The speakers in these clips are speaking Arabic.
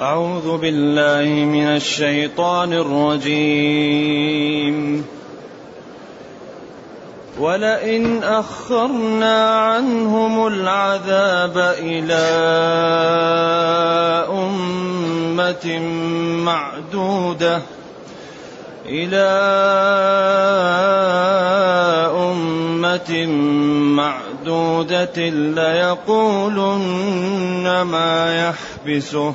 أعوذ بالله من الشيطان الرجيم. ولئن أخرنا عنهم العذاب إلى أمة معدودة إلى أمة معدودة ليقولن ما يحبسه.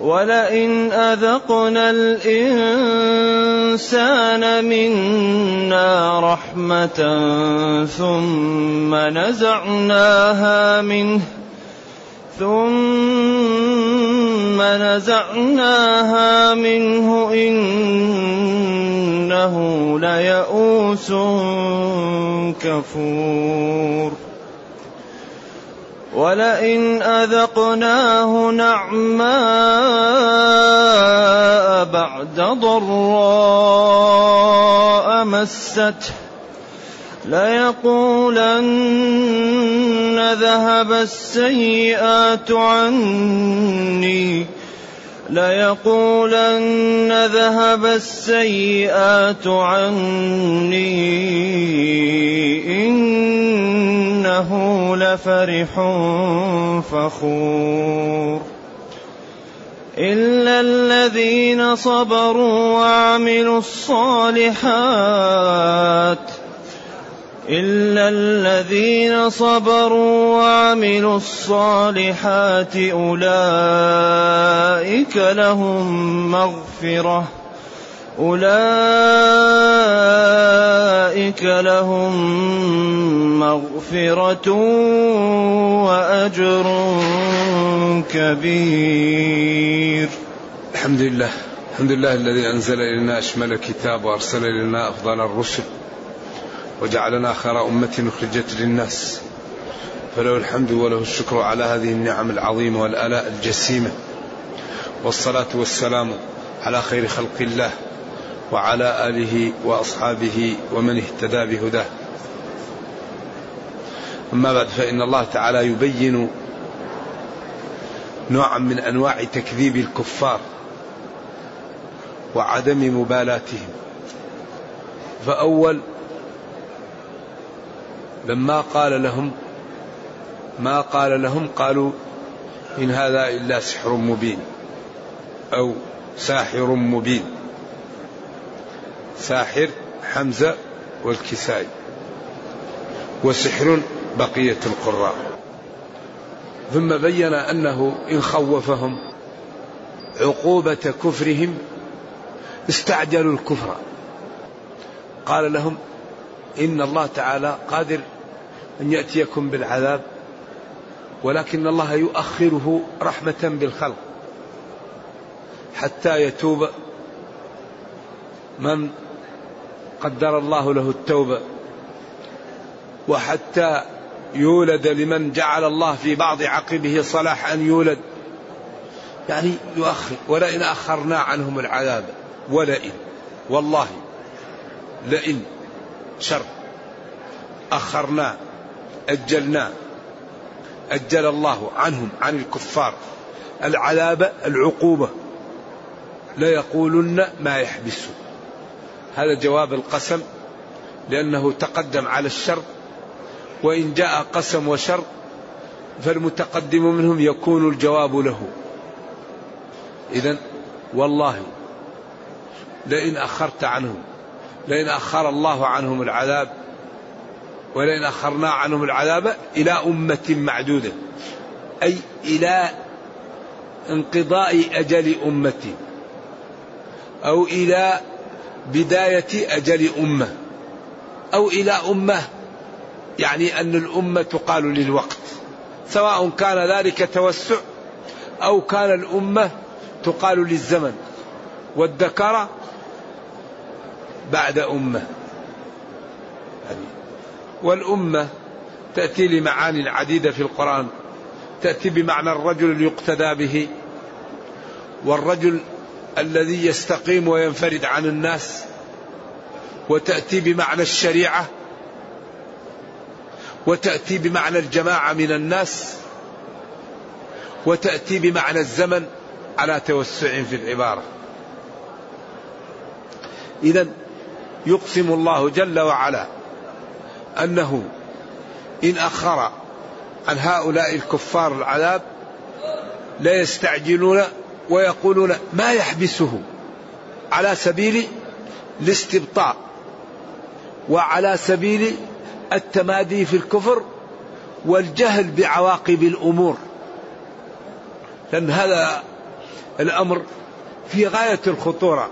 ولئن أذقنا الإنسان منا رحمة ثم نزعناها منه ثم نزعناها منه إنه ليئوس كفور ولئن أذقناه نعماء بعد ضراء مسته ليقولن ذهب السيئات عني. ليقولن ذهب السيئات عني إنه لفرح فخور. إلا الذين صبروا وعملوا الصالحات إلا الذين صبروا وعملوا الصالحات أولئك لهم مغفرة. أولئك لهم مغفرة وأجر كبير. الحمد لله الحمد لله الذي أنزل إلينا أشمل الكتاب وأرسل إلينا أفضل الرسل وجعلنا خير أمة أخرجت للناس. فله الحمد وله الشكر على هذه النعم العظيمة والآلاء الجسيمة. والصلاة والسلام على خير خلق الله وعلى آله وأصحابه ومن اهتدى بهداه. أما بعد فإن الله تعالى يبين نوعا من أنواع تكذيب الكفار وعدم مبالاتهم. فأول لما قال لهم ما قال لهم؟ قالوا إن هذا إلا سحر مبين. أو ساحر مبين. ساحر حمزة والكسائي. وسحر بقية القراء. ثم بين أنه إن خوفهم عقوبة كفرهم استعجلوا الكفر. قال لهم إن الله تعالى قادر أن يأتيكم بالعذاب ولكن الله يؤخره رحمة بالخلق. حتى يتوب من قدر الله له التوبة وحتى يولد لمن جعل الله في بعض عقبه صلاح أن يولد. يعني يؤخر ولئن أخرنا عنهم العذاب ولئن والله لئن شر. أخرنا أجلنا أجل الله عنهم عن الكفار. العذاب العقوبة. ليقولن ما يحبسه هذا جواب القسم لأنه تقدم على الشر وإن جاء قسم وشر فالمتقدم منهم يكون الجواب له. إذا والله لئن أخرت عنهم لئن أخر الله عنهم العذاب ولئن أخرنا عنهم العذاب إلى أمة معدودة أي إلى انقضاء أجل أمة. أو إلى بداية أجل أمة. أو إلى أمة يعني أن الأمة تقال للوقت. سواء كان ذلك توسع أو كان الأمة تقال للزمن. والذكر بعد أمة. والأمة تأتي لمعاني عديدة في القرآن. تأتي بمعنى الرجل يقتدى به. والرجل الذي يستقيم وينفرد عن الناس وتأتي بمعنى الشريعة وتأتي بمعنى الجماعة من الناس وتأتي بمعنى الزمن على توسع في العبارة. إذا يقسم الله جل وعلا أنه إن أخر عن هؤلاء الكفار العذاب لا يستعجلون ويقولون ما يحبسه على سبيل الاستبطاء وعلى سبيل التمادي في الكفر والجهل بعواقب الأمور. لأن هذا الأمر في غاية الخطورة.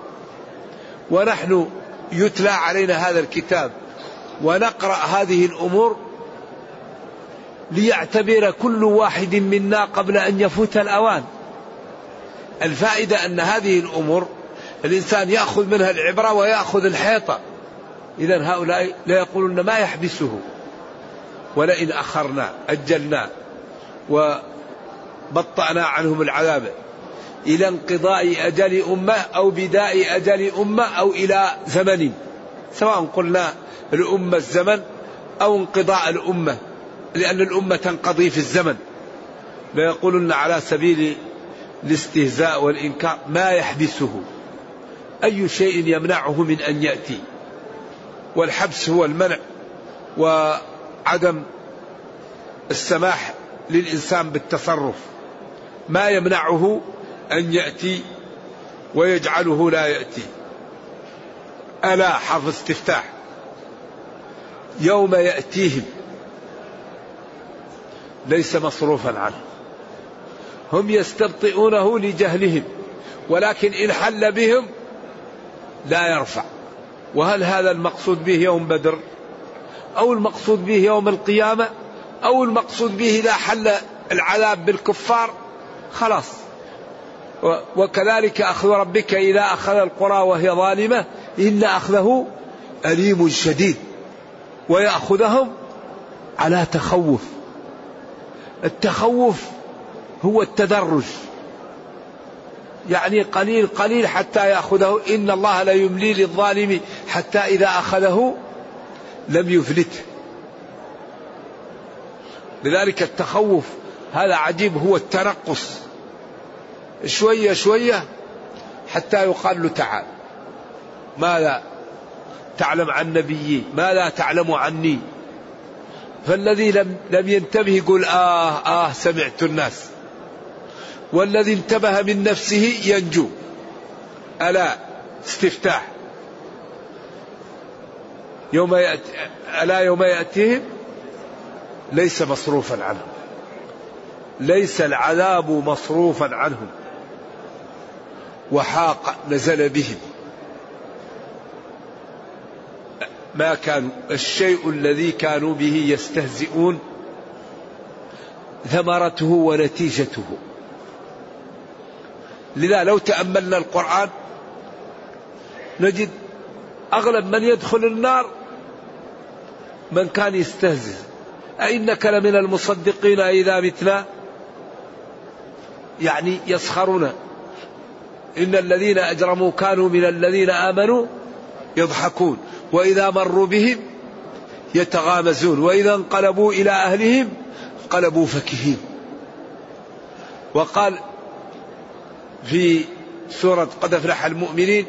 ونحن يتلى علينا هذا الكتاب ونقرأ هذه الأمور ليعتبر كل واحد منا قبل أن يفوت الأوان. الفائدة أن هذه الأمور الإنسان يأخذ منها العبرة ويأخذ الحيطة. اذا هؤلاء لا يقولون ما يحبسه. ولئن أخرنا أجلنا وبطأنا عنهم العذاب إلى انقضاء أجل أمة أو بداء أجل أمة أو إلى زمن. سواء قلنا الأمة الزمن أو انقضاء الأمة لأن الأمة تنقضي في الزمن. ليقولن على سبيل الاستهزاء والإنكار ما يحبسه أي شيء يمنعه من أن يأتي. والحبس هو المنع وعدم السماح للإنسان بالتصرف. ما يمنعه أن يأتي ويجعله لا يأتي. ألا حرف استفتاح. يوم يأتيهم ليس مصروفا عنه. هم يستبطئونه لجهلهم ولكن إن حل بهم لا يرفع. وهل هذا المقصود به يوم بدر؟ أو المقصود به يوم القيامة؟ أو المقصود به إذا حل العذاب بالكفار؟ خلاص. وكذلك أخذ ربك إذا أخذ القرى وهي ظالمة إن أخذه أليم شديد. ويأخذهم على تخوف. التخوف هو التدرج. يعني قليل قليل حتى يأخذه. إن الله لا يملي للظالم حتى إذا أخذه لم يفلته لذلك التخوف هذا عجيب. هو التنقص شوية شوية حتى يقال له تعال. ماذا تعلم عن نبيي؟ ماذا تعلم عني؟ فالذي لم لم ينتبه يقول آه آه سمعت الناس. والذي انتبه من نفسه ينجو. ألا استفتاح. يوم يأتي ألا يوم يأتيهم؟ ليس مصروفا عنهم. ليس العذاب مصروفا عنهم. وحاق نزل بهم. ما كانوا الشيء الذي كانوا به يستهزئون ثمرته ونتيجته. لذا لو تأملنا القرآن نجد أغلب من يدخل النار من كان يستهزئ. أئنك لمن المصدقين إذا متنا؟ يعني يسخرون. إن الذين أجرموا كانوا من الذين آمنوا يضحكون. وإذا مروا بهم يتغامزون. وإذا انقلبوا إلى أهلهم انقلبوا فكهين. وقال في سورة قد أفلح المؤمنين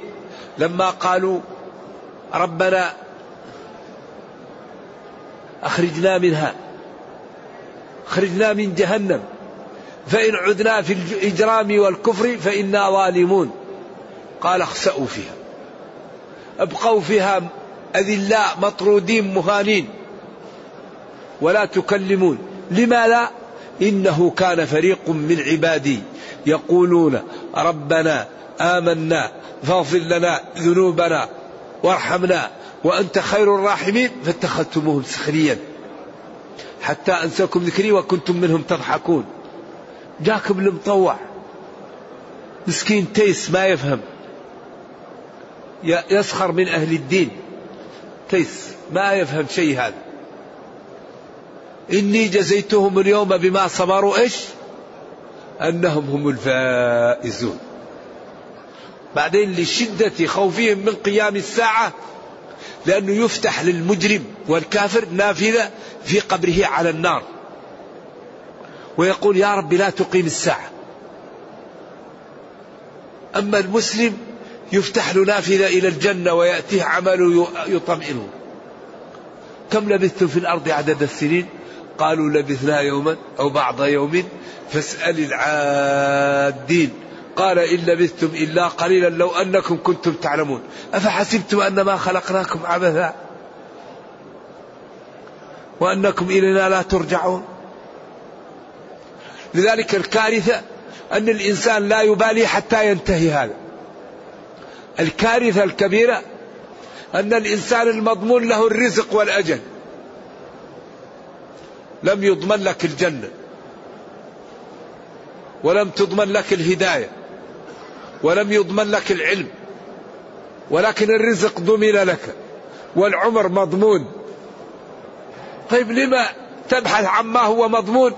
لما قالوا ربنا أخرجنا منها أخرجنا من جهنم فإن عدنا في الإجرام والكفر فإنا ظالمون. قال اخسأوا فيها أبقوا فيها أذلاء مطرودين مهانين ولا تكلمون. لما لا إنه كان فريق من عبادي. يقولون ربنا آمنا فاغفر لنا ذنوبنا وارحمنا وأنت خير الراحمين فاتخذتموهم سخريا حتى أنساكم ذكري وكنتم منهم تضحكون. جاكم المطوع. مسكين تيس ما يفهم. يسخر من أهل الدين. تيس ما يفهم شيء هذا. إني جزيتهم اليوم بما صبروا إيش؟ أنهم هم الفائزون. بعدين لشدة خوفهم من قيام الساعة لأنه يفتح للمجرم والكافر نافذة في قبره على النار. ويقول يا رب لا تقيم الساعة. أما المسلم يفتح له نافذة إلى الجنة ويأتيه عمله يطمئنه. كم لبثتم في الأرض عدد السنين؟ قالوا لبثنا يوما أو بعض يوم فاسأل العادين. قال إن لبثتم إلا قليلا لو أنكم كنتم تعلمون. أفحسبتم أنما خلقناكم عبثا؟ وأنكم إلينا لا ترجعون. لذلك الكارثة أن الإنسان لا يبالي حتى ينتهي هذا. الكارثة الكبيرة أن الإنسان المضمون له الرزق والأجل. لم يضمن لك الجنة ولم تضمن لك الهداية ولم يضمن لك العلم ولكن الرزق ضمن لك والعمر مضمون. طيب لما تبحث عما هو مضمون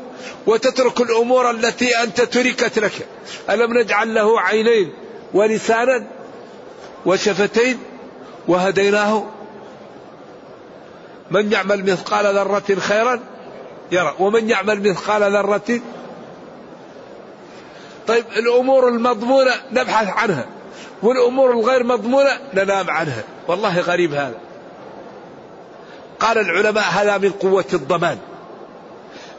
وتترك الأمور التي أنت تركت لك؟ ألم نجعل له عينين ولسانا وشفتين وهديناه؟ من يعمل مثقال ذرة خيرا يرى. ومن يعمل مثقال ذرة. طيب الأمور المضمونة نبحث عنها. والأمور الغير مضمونة ننام عنها. والله غريب هذا. قال العلماء هذا من قوة الضمان.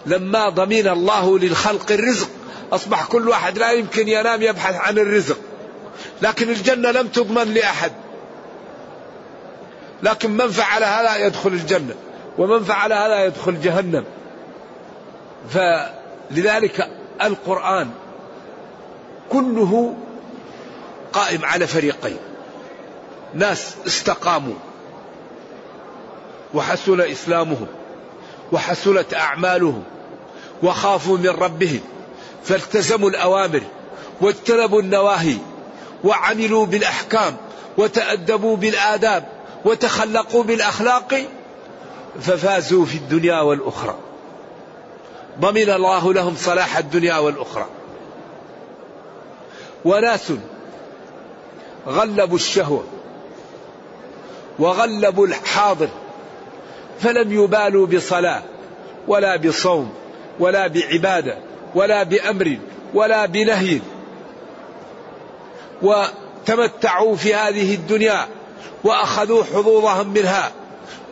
لما ضمن الله للخلق الرزق أصبح كل واحد لا يمكن ينام يبحث عن الرزق. لكن الجنة لم تضمن لأحد. لكن من فعل هذا يدخل الجنة ومن فعل هذا يدخل جهنم. فلذلك القرآن كله قائم على فريقين. ناس استقاموا وحسن إسلامهم وحسنت أعمالهم وخافوا من ربهم فالتزموا الأوامر واجتنبوا النواهي وعملوا بالأحكام وتأدبوا بالآداب وتخلقوا بالأخلاق ففازوا في الدنيا والأخرى. ضمن الله لهم صلاح الدنيا والأخرى. وناس غلبوا الشهوة وغلبوا الحاضر فلم يبالوا بصلاة ولا بصوم ولا بعبادة ولا بأمر ولا بنهي. وتمتعوا في هذه الدنيا وأخذوا حظوظهم منها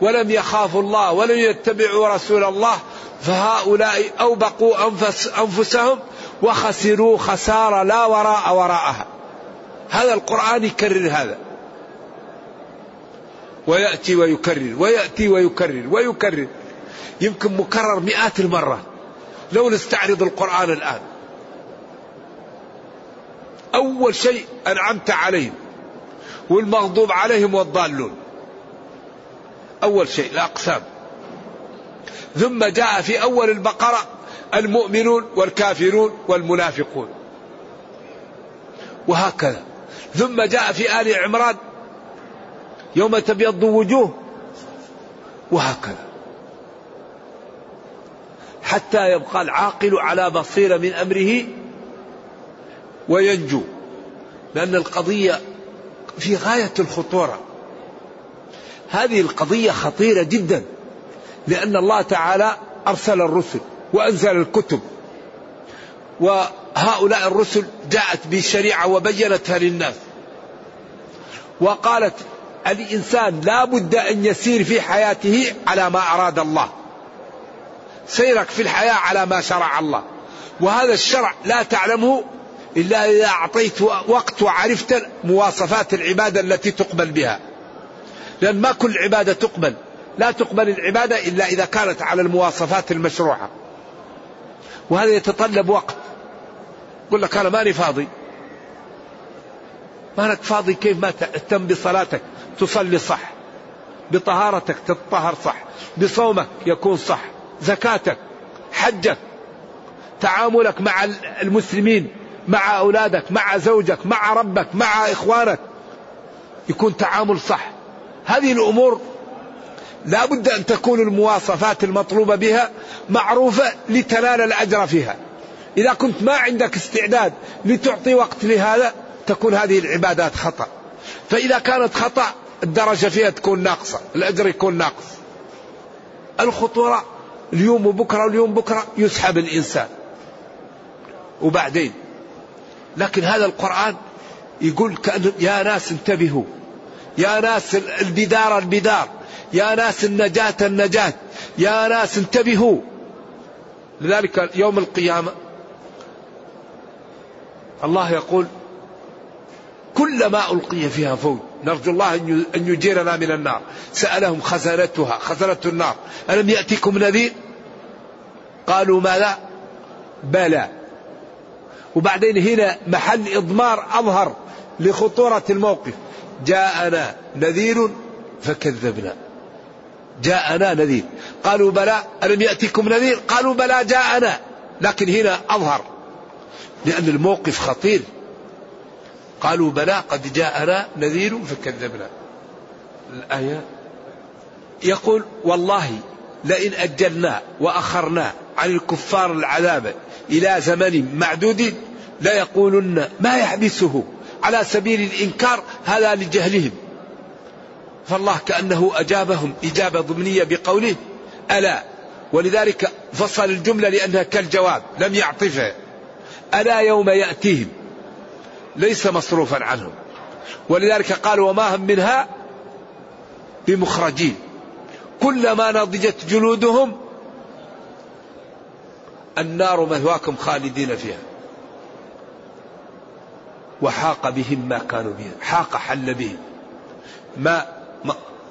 ولم يخافوا الله ولم يتبعوا رسول الله فهؤلاء أوبقوا أنفس أنفسهم وخسروا خسارة لا وراء وراءها. هذا القرآن يكرر هذا. ويأتي ويكرر ويأتي ويكرر ويكرر. يمكن مكرر مئات المرات لو نستعرض القرآن الآن. أول شيء أنعمت عليهم والمغضوب عليهم والضالون. أول شيء الأقسام. ثم جاء في أول البقرة المؤمنون والكافرون والمنافقون. وهكذا. ثم جاء في آل عمران يوم تبيض وجوه. وهكذا. حتى يبقى العاقل على بصيرة من أمره وينجو. لأن القضية في غاية الخطورة. هذه القضية خطيرة جدا. لأن الله تعالى أرسل الرسل وأنزل الكتب. وهؤلاء الرسل جاءت بالشريعة وبينتها للناس. وقالت الإنسان لا بد أن يسير في حياته على ما أراد الله. سيرك في الحياة على ما شرع الله. وهذا الشرع لا تعلمه إلا إذا أعطيت وقت وعرفت مواصفات العبادة التي تقبل بها. لأن ما كل عبادة تقبل. لا تقبل العبادة إلا إذا كانت على المواصفات المشروعة. وهذا يتطلب وقت. يقول لك أنا ماني فاضي. مالك فاضي كيف ما تهتم بصلاتك؟ تصلي صح. بطهارتك تتطهر صح. بصومك يكون صح. زكاتك حجك تعاملك مع المسلمين مع أولادك مع زوجك مع ربك مع إخوانك يكون تعامل صح. هذه الأمور لا بد أن تكون المواصفات المطلوبة بها معروفة لتنال الأجر فيها. إذا كنت ما عندك استعداد لتعطي وقت لهذا تكون هذه العبادات خطأ. فإذا كانت خطأ الدرجة فيها تكون ناقصة الأجر يكون ناقص. الخطورة اليوم وبكرة اليوم بكرة يسحب الإنسان. وبعدين لكن هذا القرآن يقول كأن يا ناس انتبهوا. يا ناس البدار البدار. يا ناس النجاة النجاة يا ناس انتبهوا. لذلك يوم القيامة الله يقول كلما ألقي فيها فوج نرجو الله أن يجيرنا من النار. سألهم خزنتها خزنة النار ألم يأتكم نذير؟ قالوا ماذا؟ بلى. وبعدين هنا محل إضمار أظهر لخطورة الموقف. جاءنا نذير فكذبنا. جاءنا نذير. قالوا بلى ألم يأتكم نذير؟ قالوا بلى جاءنا. لكن هنا أظهر. لأن الموقف خطير. قالوا بلى قد جاءنا نذير فكذبنا. الآية يقول والله لئن أجلنا وأخرنا عن الكفار العذاب إلى زمن معدود ليقولن ما يحبسه على سبيل الإنكار هذا لجهلهم. فالله كأنه أجابهم إجابة ضمنية بقوله ألا. ولذلك فصل الجملة لأنها كالجواب لم يعطفها ألا يوم يأتيهم؟ ليس مصروفا عنهم. ولذلك قال وما هم منها؟ بمخرجين. كلما نضجت جلودهم النار مثواكم خالدين فيها. وحاق بهم ما كانوا به حاق حل بهم. ما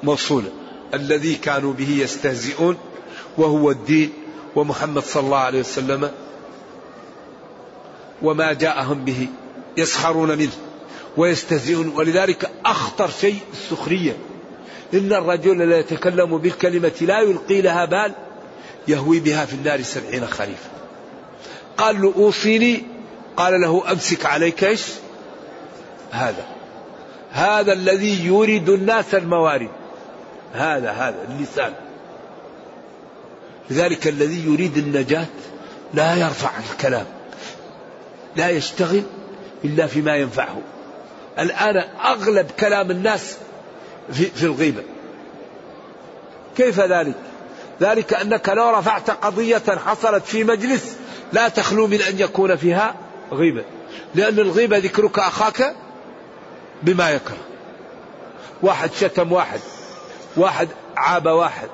موصولة الذي كانوا به يستهزئون وهو الدين ومحمد صلى الله عليه وسلم وما جاءهم به يسخرون منه ويستهزئون. ولذلك أخطر شيء السخرية إن الرجل لا يتكلم بالكلمة لا يلقي لها بال يهوي بها في النار سبعين خريفا. قال له أوصيني قال له أمسك عليك إيش؟ هذا. هذا الذي يورد الناس الموارد. هذا هذا اللسان. لذلك الذي يريد النجاة لا يرفع الكلام لا يشتغل إلا فيما ينفعه. الآن أغلب كلام الناس في, في الغيبة. كيف ذلك؟ ذلك أنك لو رفعت قضية حصلت في مجلس لا تخلو من أن يكون فيها غيبة. لأن الغيبة ذكرك أخاك بما يكره. واحد شتم واحد. واحد عاب واحد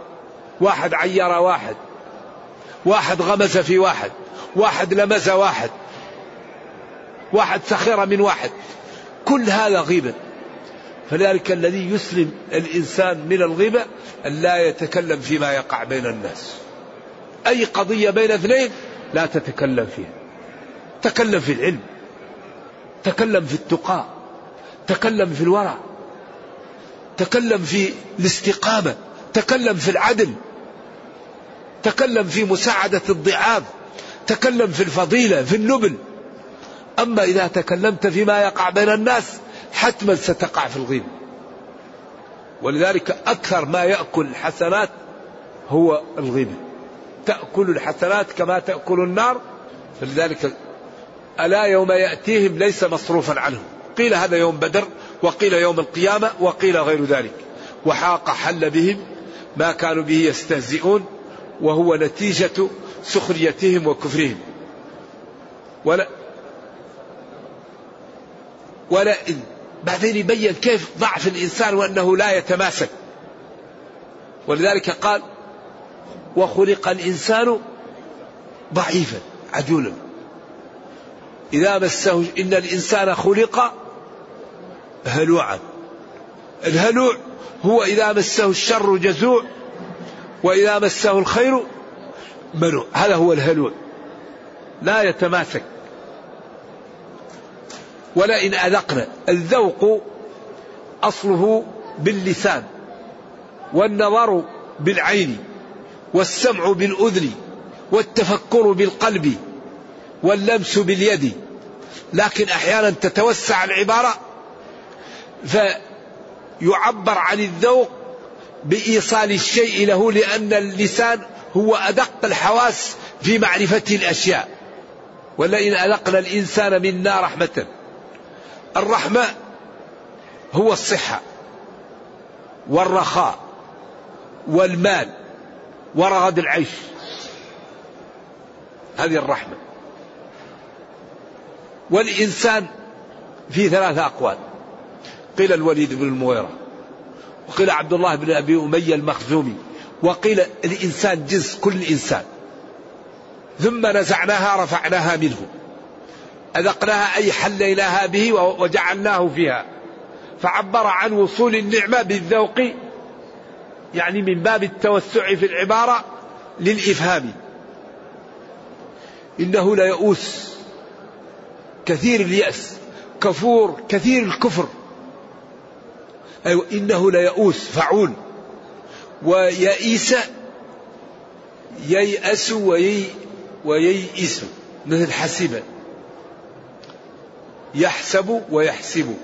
واحد عير واحد واحد غمز في واحد واحد لمز واحد واحد سخر من واحد. كل هذا غيبة فلذلك الذي يسلم الإنسان من الغيبة أن لا يتكلم فيما يقع بين الناس. أي قضية بين اثنين لا تتكلم فيها. تكلم في العلم تكلم في التقى تكلم في الورع. تكلم في الاستقامة تكلم في العدل تكلم في مساعدة الضعاف تكلم في الفضيلة في النبل. أما إذا تكلمت فيما يقع بين الناس حتما ستقع في الغيب. ولذلك أكثر ما يأكل الحسنات هو الغيبة تأكل الحسنات كما تأكل النار. فلذلك ألا يوم يأتيهم ليس مصروفا عنهم. قيل هذا يوم بدر وقيل يوم القيامة وقيل غير ذلك. وحاق حل بهم ما كانوا به يستهزئون وهو نتيجة سخريتهم وكفرهم. ولا ولا بعدين يبين كيف ضعف الإنسان وأنه لا يتماسك. ولذلك قال وخلق الإنسان ضعيفا عجولا. إذا مسه إن الإنسان خلق هلوعا الهلوع هو إذا مسه الشر جزوع وإذا مسه الخير منوع. هذا هو الهلوع. لا يتماسك. ولئن أذقنا. الذوق أصله باللسان والنظر بالعين والسمع بالأذن والتفكر بالقلب واللمس باليد. لكن أحيانا تتوسع العبارة فيعبر عن الذوق بإيصال الشيء له لأن اللسان هو أدق الحواس في معرفة الأشياء. ولئن أذقنا الإنسان منا رحمة. الرحمة هو الصحة والرخاء والمال ورغد العيش. هذه الرحمة. والإنسان في ثلاثة أقوال. قيل الوليد بن المغيرة وقيل عبد الله بن أبي أمية المخزومي وقيل الإنسان جنس كل إنسان. ثم نزعناها رفعناها منه. أذقناها أي حليناها به وجعلناه فيها. فعبر عن وصول النعمة بالذوق يعني من باب التوسع في العبارة للإفهام. إنه ليئوس كثير اليأس كفور كثير الكفر. أيوة إنه ليئوس فعول. ويئيس ييأس ويي وييئس. مثل حسب يحسب ويحسب.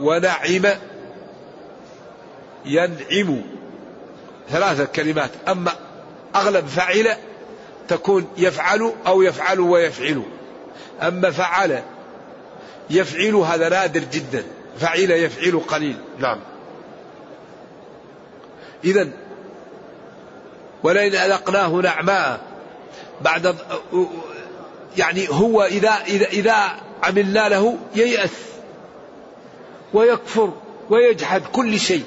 ونعم ينعم. ثلاثة كلمات. أما أغلب فعل تكون يفعل أو يفعل ويفعل. أما فعل يفعل هذا نادر جدا. فعل يفعل قليل. نعم. إذا ولئن أذقناه نعماء بعد يعني هو إذا إذا إذا عملنا له ييأس ويكفر ويجحد كل شيء.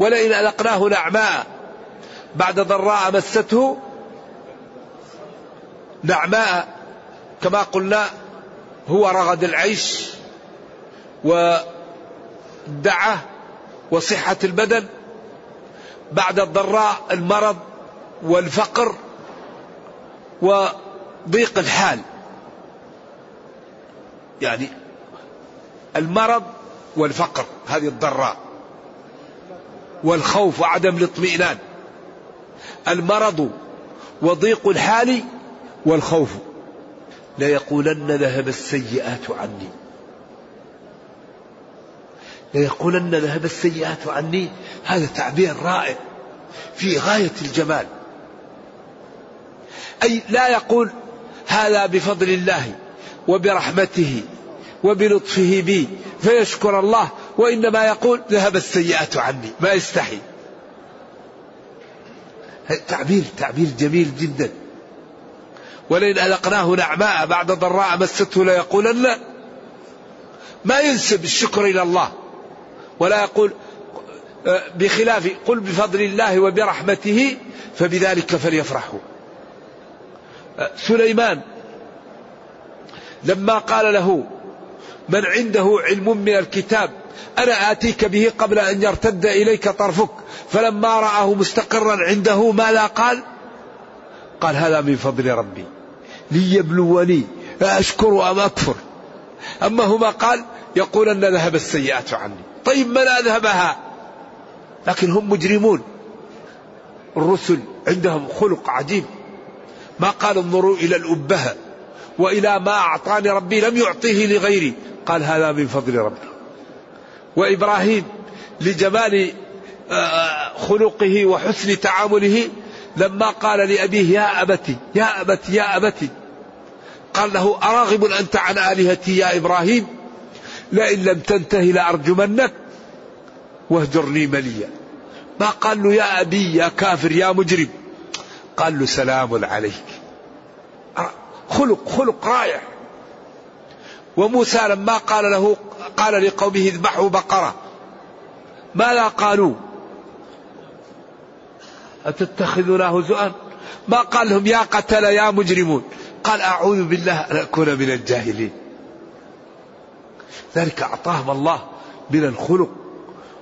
ولئن أذقناه نعماء بعد ضراء مسته نعماء كما قلنا هو رغد العيش والدعة وصحة البدن بعد الضراء المرض والفقر وضيق الحال. يعني المرض والفقر هذه الضراء والخوف وعدم الاطمئنان. المرض وضيق الحال والخوف. ليقولن ذهب السيئات عني. ليقولن ذهب السيئات عني. هذا تعبير رائع في غاية الجمال. أي لا يقول هذا بفضل الله وبرحمته وبلطفه بي فيشكر الله وإنما يقول ذهب السيئات عني ما يستحي. تعبير تعبير جميل جدا. ولئن أذقناه نعماء بعد ضراء مسته ليقولن ما ينسب الشكر إلى الله. ولا يقول آه، بخلاف قل بفضل الله وبرحمته فبذلك فليفرحوا. آه، سليمان لما قال له من عنده علم من الكتاب أنا آتيك به قبل أن يرتد إليك طرفك فلما رآه مستقرا عنده ماذا قال؟ قال هذا من فضل ربي ليبلوني أشكر أم أكفر. أما هما قال يقول أن ذهب السيئات عني. طيب من أذهبها؟ لكن هم مجرمون. الرسل عندهم خلق عجيب. ما قال انظروا إلى الأبهة وإلى ما أعطاني ربي لم يعطيه لغيري. قال هذا من فضل ربي. وإبراهيم لجمال آه، خلقه وحسن تعامله لما قال لأبيه يا أبتي يا أبتي يا أبتي. قال له أراغب أنت عن آلهتي يا إبراهيم؟ لئن لم تنتهي لأرجمنك واهجرني مليا. ما قال له يا أبي يا كافر يا مجرم. قال له سلام عليك. خلق خلق رائع. وموسى لما قال له قال لقومه اذبحوا بقرة. ماذا قالوا؟ أتتخذنا هزؤا ما قال لهم يا قتل يا مجرمون؟ قال أعوذ بالله أن أكون من الجاهلين. ذلك أعطاهم الله من الخلق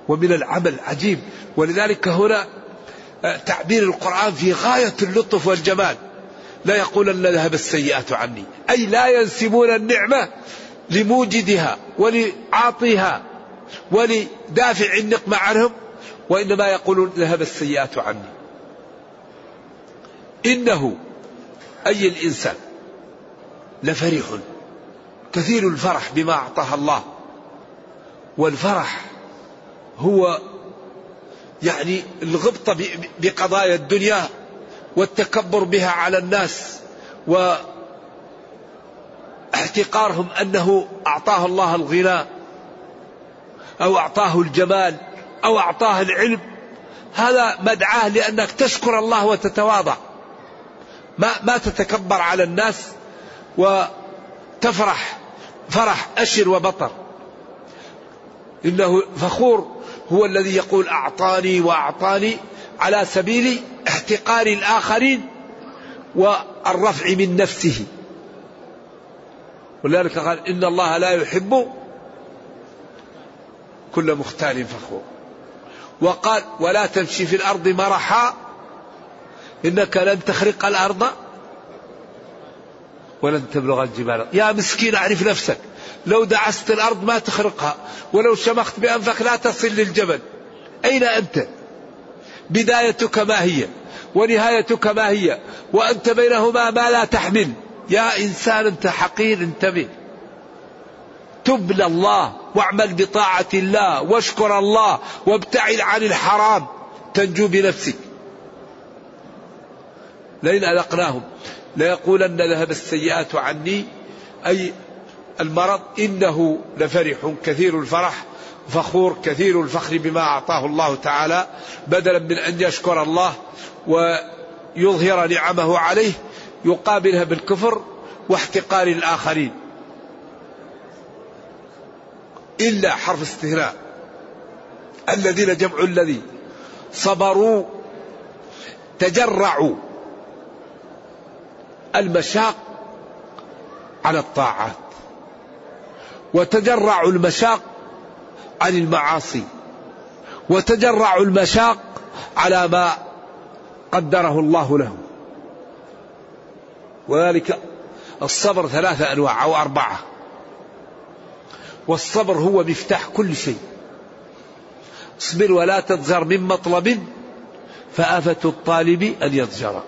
ومن العمل عجيب ولذلك هنا آه، تعبير القرآن في غاية اللطف والجمال. لا يقولن ذهب السيئات عني. أي لا ينسبون النعمة لموجدها ولعاطيها ولدافع النقمة عنهم وإنما يقولون ذهب السيئات عني. إنه أي الإنسان لفرح كثير الفرح بما أعطاه الله. والفرح هو يعني الغبطة بقضايا الدنيا والتكبر بها على الناس واحتقارهم أنه أعطاه الله الغنى أو أعطاه الجمال أو أعطاه العلم. هذا مدعاه لأنك تشكر الله وتتواضع. ما ما تتكبر على الناس وتفرح فرح أشر وبطر. إنه فخور هو الذي يقول أعطاني وأعطاني على سبيل احتقار الآخرين والرفع من نفسه. ولذلك قال إن الله لا يحب كل مختال فخور. وقال ولا تمشي في الأرض مرحا إنك لن تخرق الأرض ولن تبلغ الجبال. يا مسكين أعرف نفسك. لو دعست الأرض ما تخرقها ولو شمخت بأنفك لا تصل للجبل. أين أنت؟ بدايتك ما هي؟ ونهايتك ما هي؟ وأنت بينهما ما لا تحمل. يا إنسان أنت حقير انتبه تب لله واعمل بطاعة الله واشكر الله وابتعد عن الحرام. تنجو بنفسك. لئن أذقناهم. ليقولن ذهب السيئات عني. أي المرض إنه لفرح كثير الفرح فخور كثير الفخر بما أعطاه الله تعالى بدلا من أن يشكر الله ويظهر نعمه عليه يقابلها بالكفر واحتقار الآخرين. إلا حرف استثناء الذين جمعوا الذي صبروا تجرعوا. المشاق على الطاعات وتجرعوا المشاق عن المعاصي وتجرعوا المشاق على ما قدره الله له. وذلك الصبر ثلاثة أنواع أو أربعة. والصبر هو مفتاح كل شيء. اصبر ولا تضجر من مطلب فآفة الطالب أن يضجر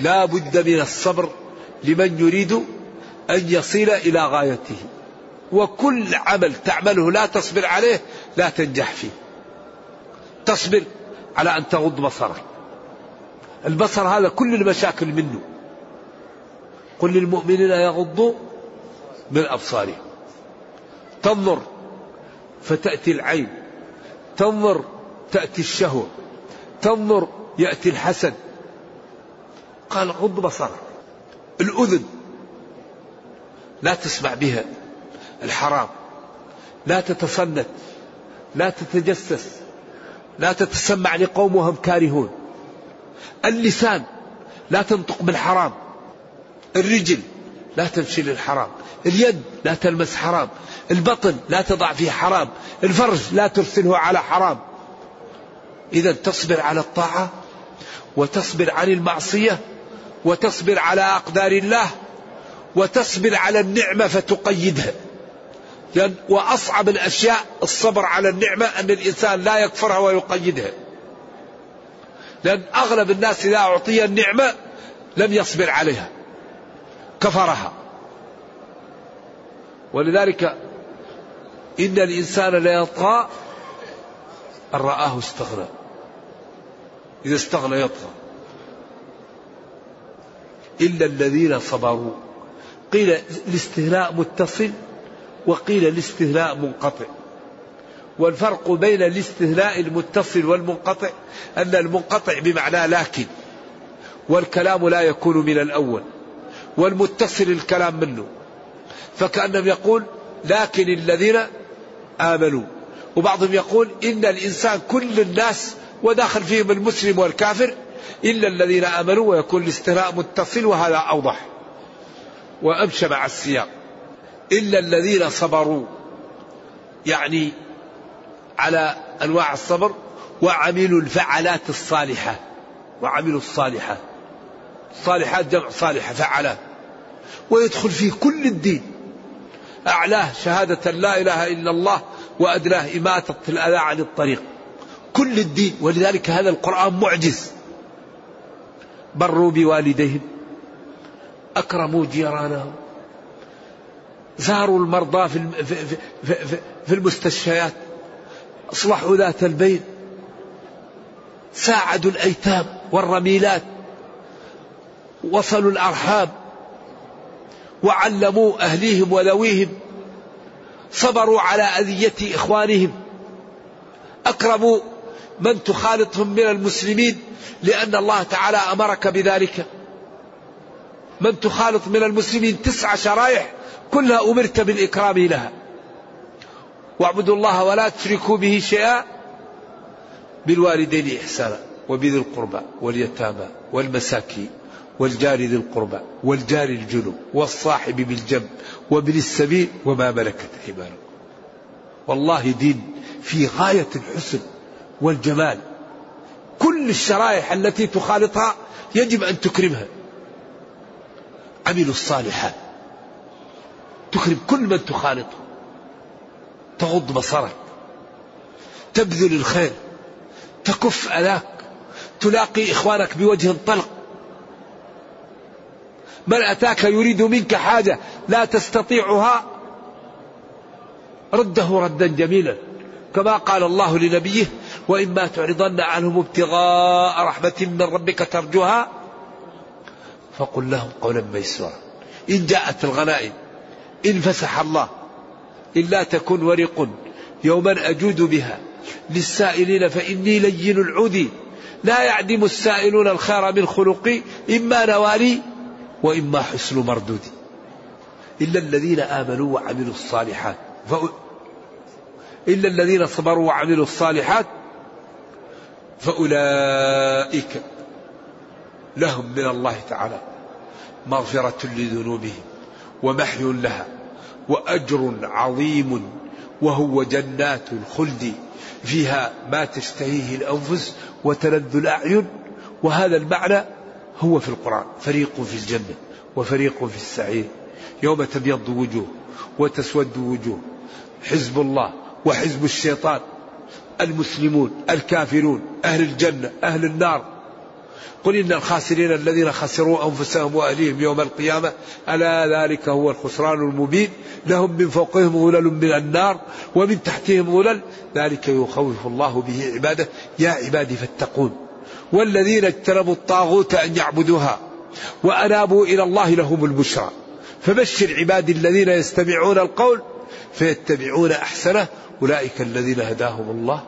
لا بد من الصبر لمن يريد أن يصل إلى غايته. وكل عمل تعمله لا تصبر عليه لا تنجح فيه. تصبر على أن تغض بصرك. البصر هذا كل المشاكل منه. قل للمؤمنين يغضوا من أبصارهم. تنظر فتأتي العين. تنظر تأتي الشهوة. تنظر يأتي الحسد. قال غض بصرك الأذن لا تسمع بها. الحرام لا تتصنت لا تتجسس لا تتسمع لقوم وهم كارهون. اللسان لا تنطق بالحرام. الرجل لا تمشي للحرام. اليد لا تلمس حرام. البطن لا تضع فيه حرام. الفرج لا ترسله على حرام. إذا تصبر على الطاعة وتصبر عن المعصية وتصبر على أقدار الله وتصبر على النعمة فتقيدها. لأن وأصعب الأشياء الصبر على النعمة أن الإنسان لا يكفرها ويقيدها. لأن أغلب الناس إذا أعطي النعمة لم يصبر عليها كفرها. ولذلك إن الإنسان ليطغى أن رآه استغنى. إذا استغنى يطغى. إلا الذين صبروا. قيل الاستهلاء متصل وقيل الاستهلاء منقطع. والفرق بين الاستهلاء المتصل والمنقطع أن المنقطع بمعنى لكن والكلام لا يكون من الأول والمتصل الكلام منه. فكأنهم يقول لكن الذين آمنوا. وبعضهم يقول إن الإنسان كل الناس وداخل فيهم المسلم والكافر إلا الذين آمنوا ويكون الاستهلاء متصل وهذا أوضح. وأمشى مع السياق. إلا الذين صبروا. يعني على أنواع الصبر وعملوا الفعلات الصالحة. وعملوا الصالحات. صالحات جمع صالحة فعلات ويدخل فيه كل الدين. أعلاه شهادة لا إله إلا الله وأدناه إماتة الأذى عن الطريق. كل الدين. ولذلك هذا القرآن معجز. بروا بوالديهم أكرموا جيرانهم زاروا المرضى في في في المستشفيات أصلحوا ذات البين ساعدوا الأيتام والرميلات وصلوا الأرحام وعلموا أهليهم وذويهم صبروا على أذية إخوانهم أكرموا من تخالطهم من المسلمين لأن الله تعالى أمرك بذلك. من تخالط من المسلمين تسع شرائح كلها أمرت بالإكرام لها. واعبدوا الله ولا تشركوا به شيئا بالوالدين إحسانا وبذي القربى واليتامى والمساكين والجار ذي القربى والجار الجنوب والصاحب بالجنب وابن السبيل وما ملكت أيمانكم. والله دين في غاية الحسن والجمال. كل الشرائح التي تخالطها يجب أن تكرمها. عملوا الصالحات. تكرم كل من تخالطه. تغض بصرك. تبذل الخير. تكف أذاك. تلاقي إخوانك بوجه طلق. من أتاك يريد منك حاجة لا تستطيعها. رده ردا جميلا. كما قال الله لنبيه وإما تعرضن عنهم ابتغاء رحمة من ربك ترجوها؟ فقل لهم قولا ميسورا. إن جاءت الغنائم إن فسح الله إلا تكن ورق يوما أجود بها. للسائلين فإني لين العودي. لا يعدم السائلون الخير من خلقي إما نوالي وإما حسن مردودي. إلا الذين آمنوا وعملوا الصالحات. إلا الذين صبروا وعملوا الصالحات فأولئك لهم من الله تعالى مغفرة لذنوبهم ومحي لها وأجر عظيم وهو جنات الخلد فيها ما تشتهيه الأنفس وتلذ الأعين وهذا المعنى هو في القرآن فريق في الجنة وفريق في السعير. يوم تبيض وجوه وتسود وجوه حزب الله وحزب الشيطان المسلمون الكافرون أهل الجنة أهل النار. قل إن الخاسرين الذين خسروا أنفسهم وأهليهم يوم القيامة ألا ذلك هو الخسران المبين. لهم من فوقهم غلل من النار ومن تحتهم غلل ذلك يخوف الله به عباده. يا عبادي فاتقون. والذين اجتنبوا الطاغوت أن يعبدوها وأنابوا إلى الله لهم البشرى. فبشر عبادي الذين يستمعون القول فيتبعون أحسنه أولئك الذين هداهم الله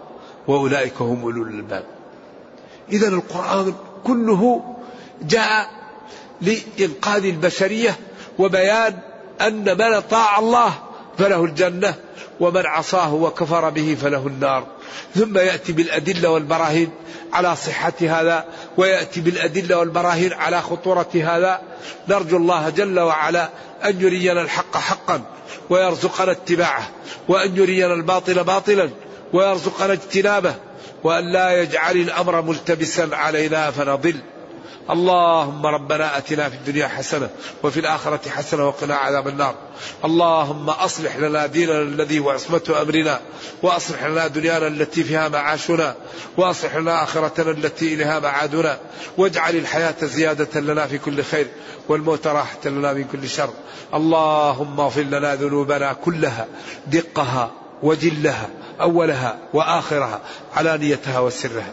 وأولئك هم أولو الألباب. إذا القرآن كله جاء لإنقاذ البشرية وبيان أن من طاع الله فله الجنة ومن عصاه وكفر به فله النار. ثم يأتي بالأدلة والبراهين على صحة هذا ويأتي بالأدلة والبراهين على خطورة هذا. نرجو الله جل وعلا أن يرينا الحق حقا. ويرزقنا اتباعه وأن يرينا الباطل باطلا ويرزقنا اجتنابه وأن لا يجعل الأمر ملتبسا علينا فنضل. اللهم ربنا آتنا في الدنيا حسنة وفي الآخرة حسنة وقنا عذاب النار. اللهم أصلح لنا ديننا الذي هو عصمة أمرنا وأصلح لنا دنيانا التي فيها معاشنا وأصلح لنا آخرتنا التي إليها معادنا واجعل الحياة زيادة لنا في كل خير والموت راحة لنا من كل شر. اللهم اغفر لنا ذنوبنا كلها دقها وجلها أولها وآخرها علانيتها وسرها.